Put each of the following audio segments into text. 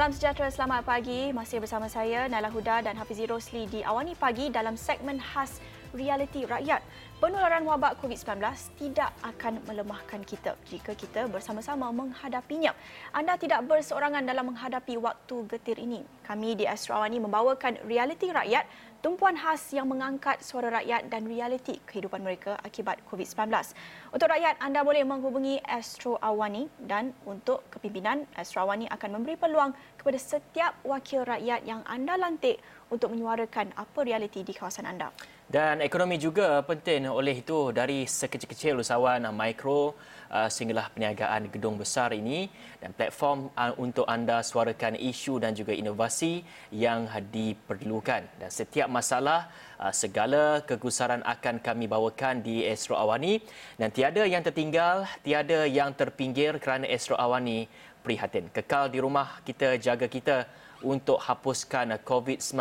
Salam sejahtera, selamat pagi. Masih bersama saya Nala Huda dan Hafizi Rosli di Awani Pagi dalam segmen khas Realiti Rakyat. Penularan wabak COVID-19 tidak akan melemahkan kita jika kita bersama-sama menghadapinya. Anda tidak berseorangan dalam menghadapi waktu getir ini. Kami di Astro Awani membawakan Realiti Rakyat tumpuan khas yang mengangkat suara rakyat dan realiti kehidupan mereka akibat COVID-19. Untuk rakyat, anda boleh menghubungi Astro Awani dan untuk kepimpinan, Astro Awani akan memberi peluang kepada setiap wakil rakyat yang anda lantik untuk menyuarakan apa realiti di kawasan anda. Dan ekonomi juga penting oleh itu dari sekecil-kecil usahawan mikro uh, sehinggalah perniagaan gedung besar ini dan platform uh, untuk anda suarakan isu dan juga inovasi yang diperlukan. Dan setiap masalah, uh, segala kegusaran akan kami bawakan di Astro Awani dan tiada yang tertinggal, tiada yang terpinggir kerana Astro Awani prihatin. Kekal di rumah kita, jaga kita untuk hapuskan COVID-19.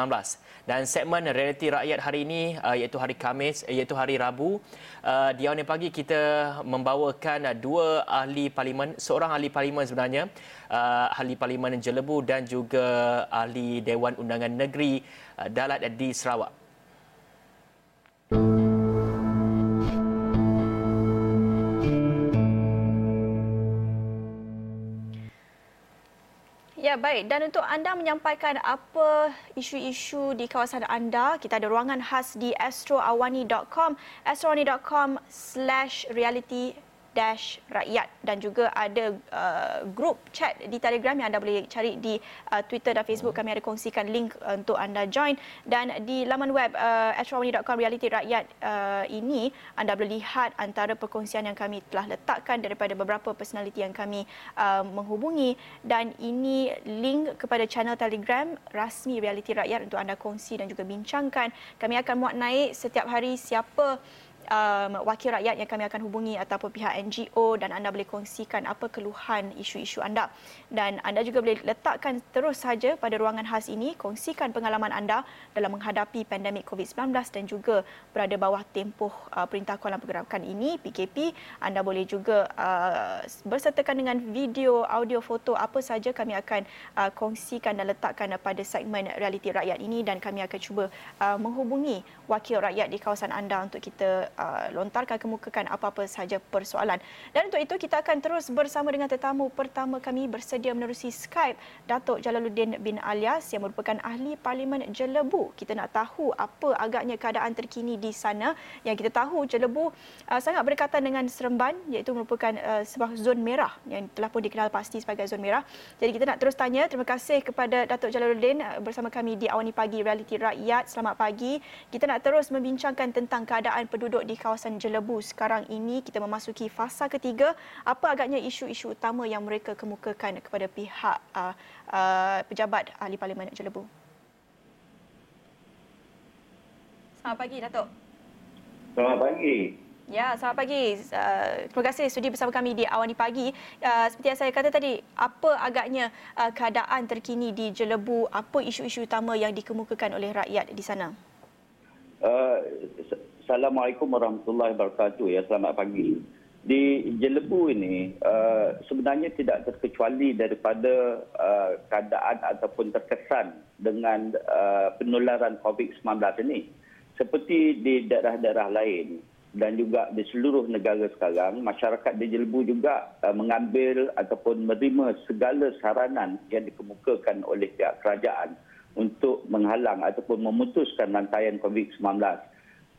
Dan segmen realiti rakyat hari ini uh, iaitu hari Khamis iaitu hari Rabu uh, di awal pagi kita membawakan dua ahli parlimen seorang ahli parlimen sebenarnya uh, ahli parlimen Jelebu dan juga ahli Dewan Undangan Negeri Dalat di Sarawak. Ya, baik. Dan untuk anda menyampaikan apa isu-isu di kawasan anda, kita ada ruangan khas di astroawani.com, astroawani.com slash reality dash rakyat dan juga ada uh, grup chat di Telegram yang anda boleh cari di uh, Twitter dan Facebook. Kami ada kongsikan link uh, untuk anda join. Dan di laman web uh, astrawani.com reality rakyat uh, ini anda boleh lihat antara perkongsian yang kami telah letakkan daripada beberapa personaliti yang kami uh, menghubungi. Dan ini link kepada channel Telegram rasmi reality rakyat untuk anda kongsi dan juga bincangkan. Kami akan muat naik setiap hari siapa um, wakil rakyat yang kami akan hubungi ataupun pihak NGO dan anda boleh kongsikan apa keluhan isu-isu anda. Dan anda juga boleh letakkan terus saja pada ruangan khas ini kongsikan pengalaman anda dalam menghadapi pandemik COVID-19 dan juga berada bawah tempoh uh, Perintah Kuala Pergerakan ini PKP anda boleh juga uh, bersertakan dengan video audio foto apa saja kami akan uh, kongsikan dan letakkan pada segmen realiti rakyat ini. Dan kami akan cuba uh, menghubungi wakil rakyat di kawasan anda untuk kita uh, lontarkan kemukakan apa-apa sahaja persoalan. Dan untuk itu kita akan terus bersama dengan tetamu pertama kami bersedia menerusi Skype Datuk Jalaluddin bin Alias yang merupakan ahli Parlimen Jelebu. Kita nak tahu apa agaknya keadaan terkini di sana. Yang kita tahu Jelebu uh, sangat berdekatan dengan Seremban iaitu merupakan uh, sebuah zon merah yang telah pun dikenal pasti sebagai zon merah. Jadi kita nak terus tanya terima kasih kepada Datuk Jalaluddin uh, bersama kami di Awani Pagi Realiti Rakyat. Selamat pagi. Kita nak terus membincangkan tentang keadaan penduduk di kawasan Jelebu sekarang ini kita memasuki fasa ketiga apa agaknya isu-isu utama yang mereka kemukakan kepada pihak uh, uh, pejabat ahli parlimen Jelebu Selamat pagi Datuk Selamat pagi Ya, selamat pagi. Uh, terima kasih sudi bersama kami di Awani Pagi. Uh, seperti yang saya kata tadi, apa agaknya uh, keadaan terkini di Jelebu? Apa isu-isu utama yang dikemukakan oleh rakyat di sana? Uh, Assalamualaikum warahmatullahi wabarakatuh. Ya, selamat pagi. Di Jelebu ini uh, sebenarnya tidak terkecuali daripada uh, keadaan ataupun terkesan dengan uh, penularan COVID-19 ini. Seperti di daerah-daerah lain dan juga di seluruh negara sekarang, masyarakat di Jelebu juga uh, mengambil ataupun menerima segala saranan yang dikemukakan oleh pihak kerajaan untuk menghalang ataupun memutuskan rantaian COVID-19.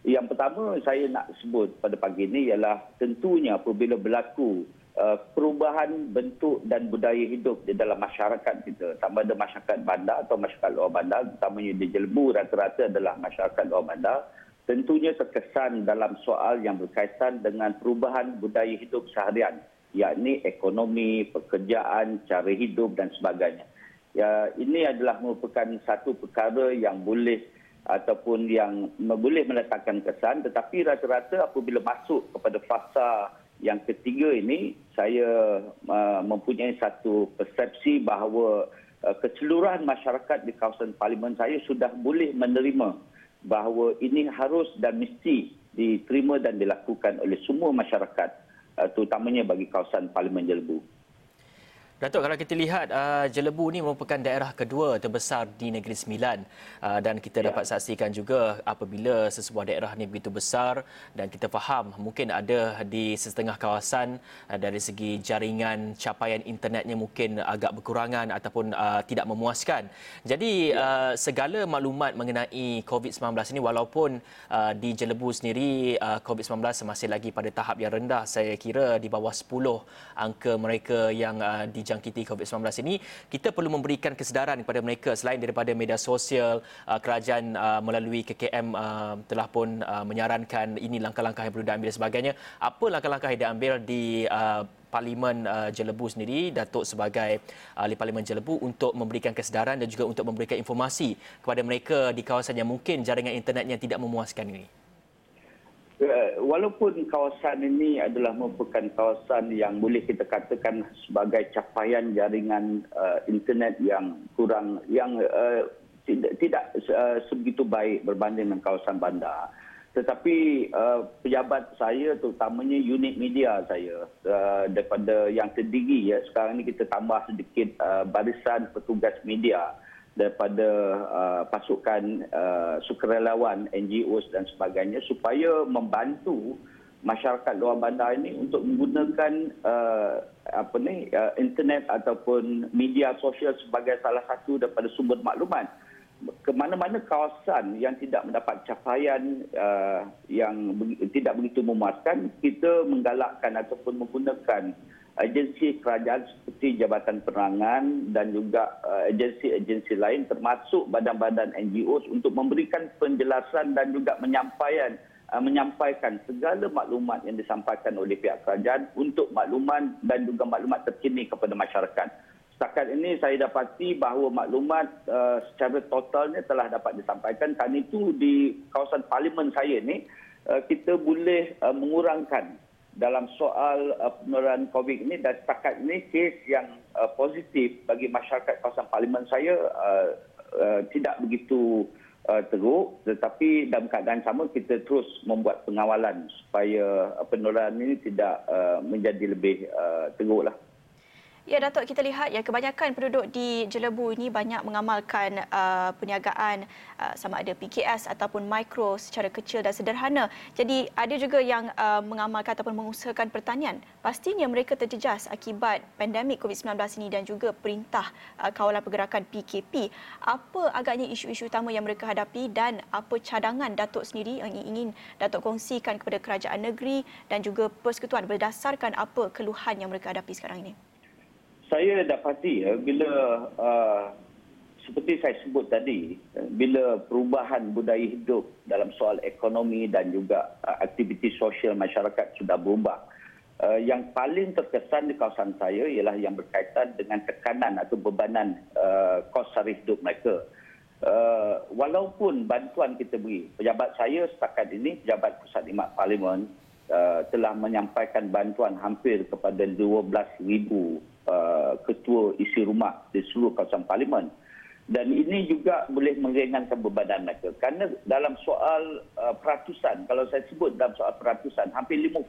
Yang pertama saya nak sebut pada pagi ini ialah tentunya apabila berlaku uh, perubahan bentuk dan budaya hidup di dalam masyarakat kita, sama ada masyarakat bandar atau masyarakat luar bandar, terutamanya di Jelbu rata-rata adalah masyarakat luar bandar, tentunya terkesan dalam soal yang berkaitan dengan perubahan budaya hidup seharian, yakni ekonomi, pekerjaan, cara hidup dan sebagainya. Ya, ini adalah merupakan satu perkara yang boleh ataupun yang boleh meletakkan kesan tetapi rata-rata apabila masuk kepada fasa yang ketiga ini saya uh, mempunyai satu persepsi bahawa uh, keseluruhan masyarakat di kawasan parlimen saya sudah boleh menerima bahawa ini harus dan mesti diterima dan dilakukan oleh semua masyarakat uh, terutamanya bagi kawasan parlimen Jelebu. Datuk, kalau kita lihat uh, Jelebu ni merupakan daerah kedua terbesar di Negeri Sembilan uh, dan kita ya. dapat saksikan juga apabila sesebuah daerah ni begitu besar dan kita faham mungkin ada di setengah kawasan uh, dari segi jaringan capaian internetnya mungkin agak berkurangan ataupun uh, tidak memuaskan. Jadi ya. uh, segala maklumat mengenai COVID-19 ini walaupun uh, di Jelebu sendiri uh, COVID-19 masih lagi pada tahap yang rendah saya kira di bawah 10 angka mereka yang uh, di dijangkiti COVID-19 ini, kita perlu memberikan kesedaran kepada mereka selain daripada media sosial, uh, kerajaan uh, melalui KKM uh, telah pun menyarankan ini langkah-langkah yang perlu diambil dan sebagainya. Apa langkah-langkah yang diambil di Parlimen Jelebu sendiri Datuk sebagai ahli Parlimen Jelebu untuk memberikan kesedaran dan juga untuk memberikan informasi kepada mereka di kawasan yang mungkin jaringan internetnya tidak memuaskan ini. Eh, walaupun kawasan ini adalah merupakan kawasan yang boleh kita katakan sebagai capaian jaringan uh, internet yang kurang yang uh, tidak tidak uh, sebegitu baik berbanding dengan kawasan bandar. Tetapi uh, pejabat saya terutamanya unit media saya uh, daripada yang terdiri ya sekarang ini kita tambah sedikit uh, barisan petugas media daripada uh, pasukan uh, sukarelawan NGOs dan sebagainya supaya membantu masyarakat luar bandar ini untuk menggunakan uh, apa ni uh, internet ataupun media sosial sebagai salah satu daripada sumber maklumat. Ke mana-mana kawasan yang tidak mendapat capaian uh, yang be- tidak begitu memuaskan kita menggalakkan ataupun menggunakan agensi kerajaan seperti Jabatan Penerangan dan juga uh, agensi-agensi lain termasuk badan-badan NGO untuk memberikan penjelasan dan juga menyampaikan uh, menyampaikan segala maklumat yang disampaikan oleh pihak kerajaan untuk makluman dan juga maklumat terkini kepada masyarakat. Setakat ini saya dapati bahawa maklumat uh, secara totalnya telah dapat disampaikan. Kan itu di kawasan parlimen saya ini uh, kita boleh uh, mengurangkan dalam soal uh, penularan COVID ini dan setakat ini kes yang uh, positif bagi masyarakat kawasan parlimen saya uh, uh, tidak begitu uh, teruk tetapi dalam keadaan sama kita terus membuat pengawalan supaya penularan ini tidak uh, menjadi lebih uh, teruklah. Ya Datuk, kita lihat ya kebanyakan penduduk di Jelebu ini banyak mengamalkan uh, perniagaan uh, sama ada PKS ataupun mikro secara kecil dan sederhana. Jadi ada juga yang uh, mengamalkan ataupun mengusahakan pertanian. Pastinya mereka terjejas akibat pandemik COVID-19 ini dan juga perintah uh, kawalan pergerakan PKP. Apa agaknya isu-isu utama yang mereka hadapi dan apa cadangan Datuk sendiri yang ingin Datuk kongsikan kepada kerajaan negeri dan juga persekutuan berdasarkan apa keluhan yang mereka hadapi sekarang ini? Saya dapati ya bila uh, seperti saya sebut tadi bila perubahan budaya hidup dalam soal ekonomi dan juga uh, aktiviti sosial masyarakat sudah berubah uh, yang paling terkesan di kawasan saya ialah yang berkaitan dengan tekanan atau bebanan uh, kos sara hidup mereka. Uh, walaupun bantuan kita beri pejabat saya setakat ini pejabat pusat imat parlimen uh, telah menyampaikan bantuan hampir kepada 12,000 Uh, ketua isi rumah di seluruh kawasan parlimen. Dan ini juga boleh meringankan bebanan mereka. Kerana dalam soal uh, peratusan kalau saya sebut dalam soal peratusan hampir 50%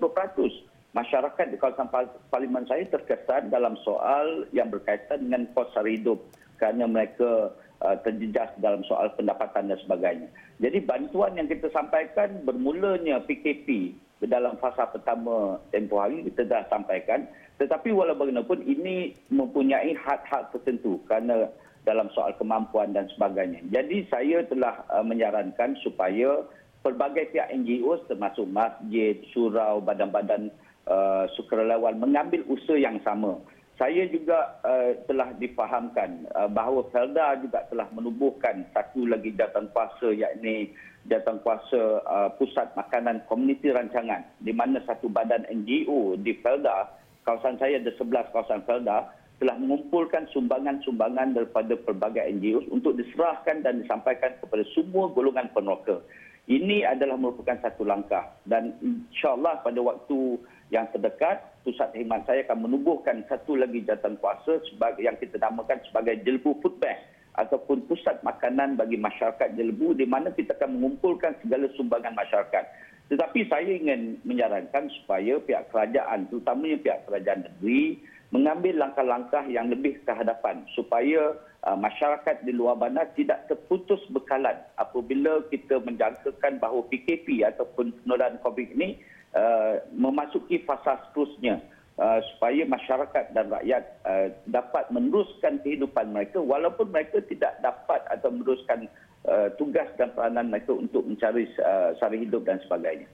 masyarakat di kawasan parlimen saya terkesan dalam soal yang berkaitan dengan kos sara hidup. Kerana mereka uh, terjejas dalam soal pendapatan dan sebagainya. Jadi bantuan yang kita sampaikan bermulanya PKP dalam fasa pertama tempoh hari kita dah sampaikan tetapi walau bagaimanapun ini mempunyai hak-hak tertentu kerana dalam soal kemampuan dan sebagainya. Jadi saya telah uh, menyarankan supaya pelbagai pihak NGO termasuk masjid, surau, badan-badan uh, sukarelawan mengambil usaha yang sama. Saya juga uh, telah difahamkan uh, bahawa Felda juga telah menubuhkan satu lagi jawatan kuasa yakni jawatan kuasa uh, pusat makanan komuniti rancangan di mana satu badan NGO di Felda kawasan saya ada 11 kawasan Felda telah mengumpulkan sumbangan-sumbangan daripada pelbagai NGO untuk diserahkan dan disampaikan kepada semua golongan peneroka. Ini adalah merupakan satu langkah dan insyaAllah pada waktu yang terdekat, pusat khidmat saya akan menubuhkan satu lagi jawatan kuasa sebagai yang kita namakan sebagai Jelbu Food Bank ataupun pusat makanan bagi masyarakat Jelbu di mana kita akan mengumpulkan segala sumbangan masyarakat. Tetapi saya ingin menyarankan supaya pihak kerajaan, terutamanya pihak kerajaan negeri mengambil langkah-langkah yang lebih ke hadapan supaya uh, masyarakat di luar bandar tidak terputus bekalan apabila kita menjangkakan bahawa PKP ataupun penularan COVID ini uh, memasuki fasa seterusnya uh, supaya masyarakat dan rakyat uh, dapat meneruskan kehidupan mereka walaupun mereka tidak dapat atau meneruskan uh, tugas dan peranan mereka untuk mencari uh, sara hidup dan sebagainya.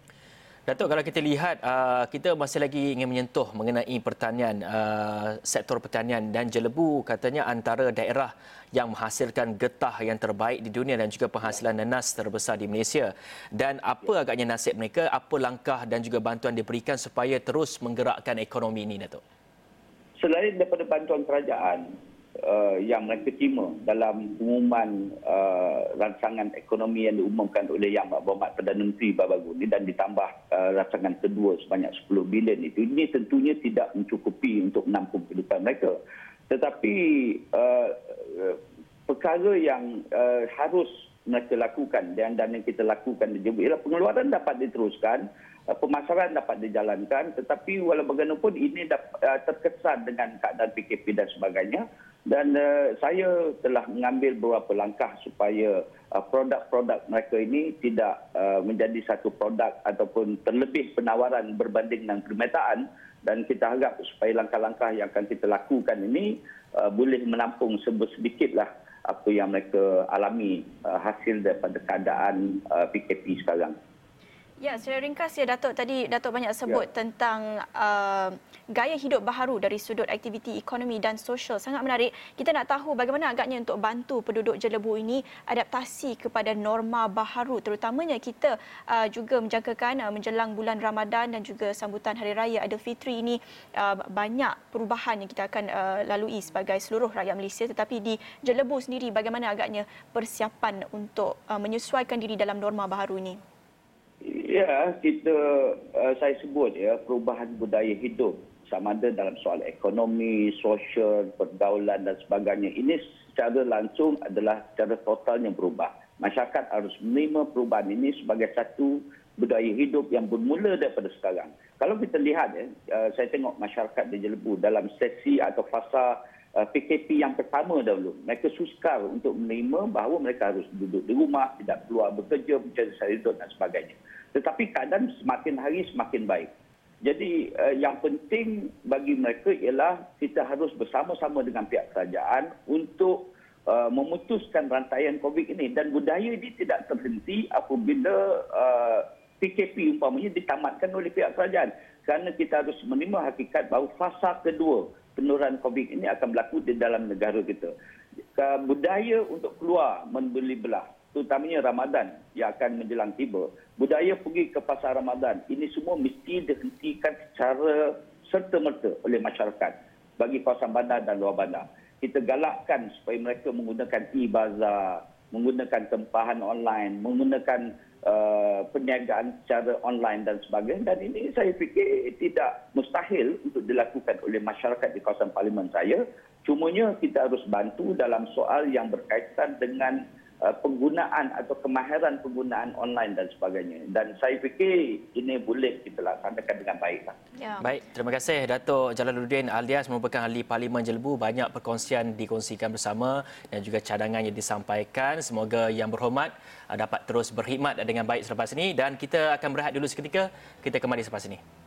Datuk, kalau kita lihat, uh, kita masih lagi ingin menyentuh mengenai pertanian, uh, sektor pertanian dan jelebu katanya antara daerah yang menghasilkan getah yang terbaik di dunia dan juga penghasilan nanas terbesar di Malaysia. Dan apa agaknya nasib mereka, apa langkah dan juga bantuan diberikan supaya terus menggerakkan ekonomi ini, Datuk? Selain daripada bantuan kerajaan, uh, yang mereka terima dalam pengumuman uh, rancangan ekonomi yang diumumkan oleh Yang Berhormat Perdana Menteri baru ini dan ditambah uh, rancangan kedua sebanyak 10 bilion itu. Ini tentunya tidak mencukupi untuk menampung kehidupan mereka. Tetapi uh, perkara yang uh, harus mereka lakukan dan dan yang kita lakukan Jambu ialah pengeluaran dapat diteruskan pemasaran dapat dijalankan. Tetapi walau bagaimanapun ini dapat, uh, terkesan dengan keadaan PKP dan sebagainya dan uh, saya telah mengambil beberapa langkah supaya uh, produk-produk mereka ini tidak uh, menjadi satu produk ataupun terlebih penawaran berbanding dengan permintaan dan kita harap supaya langkah-langkah yang akan kita lakukan ini uh, boleh menampung sedikitlah apa yang mereka alami uh, hasil daripada keadaan uh, PKP sekarang. Ya, secara ringkas ya Datuk tadi Datuk banyak sebut ya. tentang uh, gaya hidup baharu dari sudut aktiviti ekonomi dan sosial. Sangat menarik. Kita nak tahu bagaimana agaknya untuk bantu penduduk Jelebu ini adaptasi kepada norma baharu terutamanya kita uh, juga menjangkakan uh, menjelang bulan Ramadan dan juga sambutan Hari Raya Aidilfitri ini uh, banyak perubahan yang kita akan uh, lalui sebagai seluruh rakyat Malaysia tetapi di Jelebu sendiri bagaimana agaknya persiapan untuk uh, menyesuaikan diri dalam norma baharu ini? Ya, kita uh, saya sebut ya perubahan budaya hidup sama ada dalam soal ekonomi, sosial, pergaulan dan sebagainya. Ini secara langsung adalah secara totalnya berubah. Masyarakat harus menerima perubahan ini sebagai satu budaya hidup yang bermula daripada sekarang. Kalau kita lihat ya, uh, saya tengok masyarakat di Jelebu dalam sesi atau fasa PKP yang pertama dahulu. Mereka sukar untuk menerima bahawa mereka harus duduk di rumah, tidak keluar bekerja, mencari sari hidup dan sebagainya tetapi keadaan semakin hari semakin baik. Jadi uh, yang penting bagi mereka ialah kita harus bersama-sama dengan pihak kerajaan untuk uh, memutuskan rantaian COVID ini dan budaya ini tidak terhenti apabila uh, PKP umpamanya ditamatkan oleh pihak kerajaan kerana kita harus menerima hakikat bahawa fasa kedua penurunan COVID ini akan berlaku di dalam negara kita. Budaya untuk keluar membeli belah terutamanya Ramadan yang akan menjelang tiba. Budaya pergi ke pasar Ramadan, ini semua mesti dihentikan secara serta-merta oleh masyarakat bagi kawasan bandar dan luar bandar. Kita galakkan supaya mereka menggunakan e-bazar, menggunakan tempahan online, menggunakan uh, perniagaan secara online dan sebagainya. Dan ini saya fikir tidak mustahil untuk dilakukan oleh masyarakat di kawasan parlimen saya. Cumanya kita harus bantu dalam soal yang berkaitan dengan penggunaan atau kemahiran penggunaan online dan sebagainya. Dan saya fikir ini boleh kita laksanakan dengan baik. Ya. Baik, terima kasih Datuk Jalaluddin alias merupakan ahli Parlimen Jelebu. Banyak perkongsian dikongsikan bersama dan juga cadangan yang disampaikan. Semoga yang berhormat uh, dapat terus berkhidmat dengan baik selepas ini. Dan kita akan berehat dulu seketika. Kita kembali selepas ini.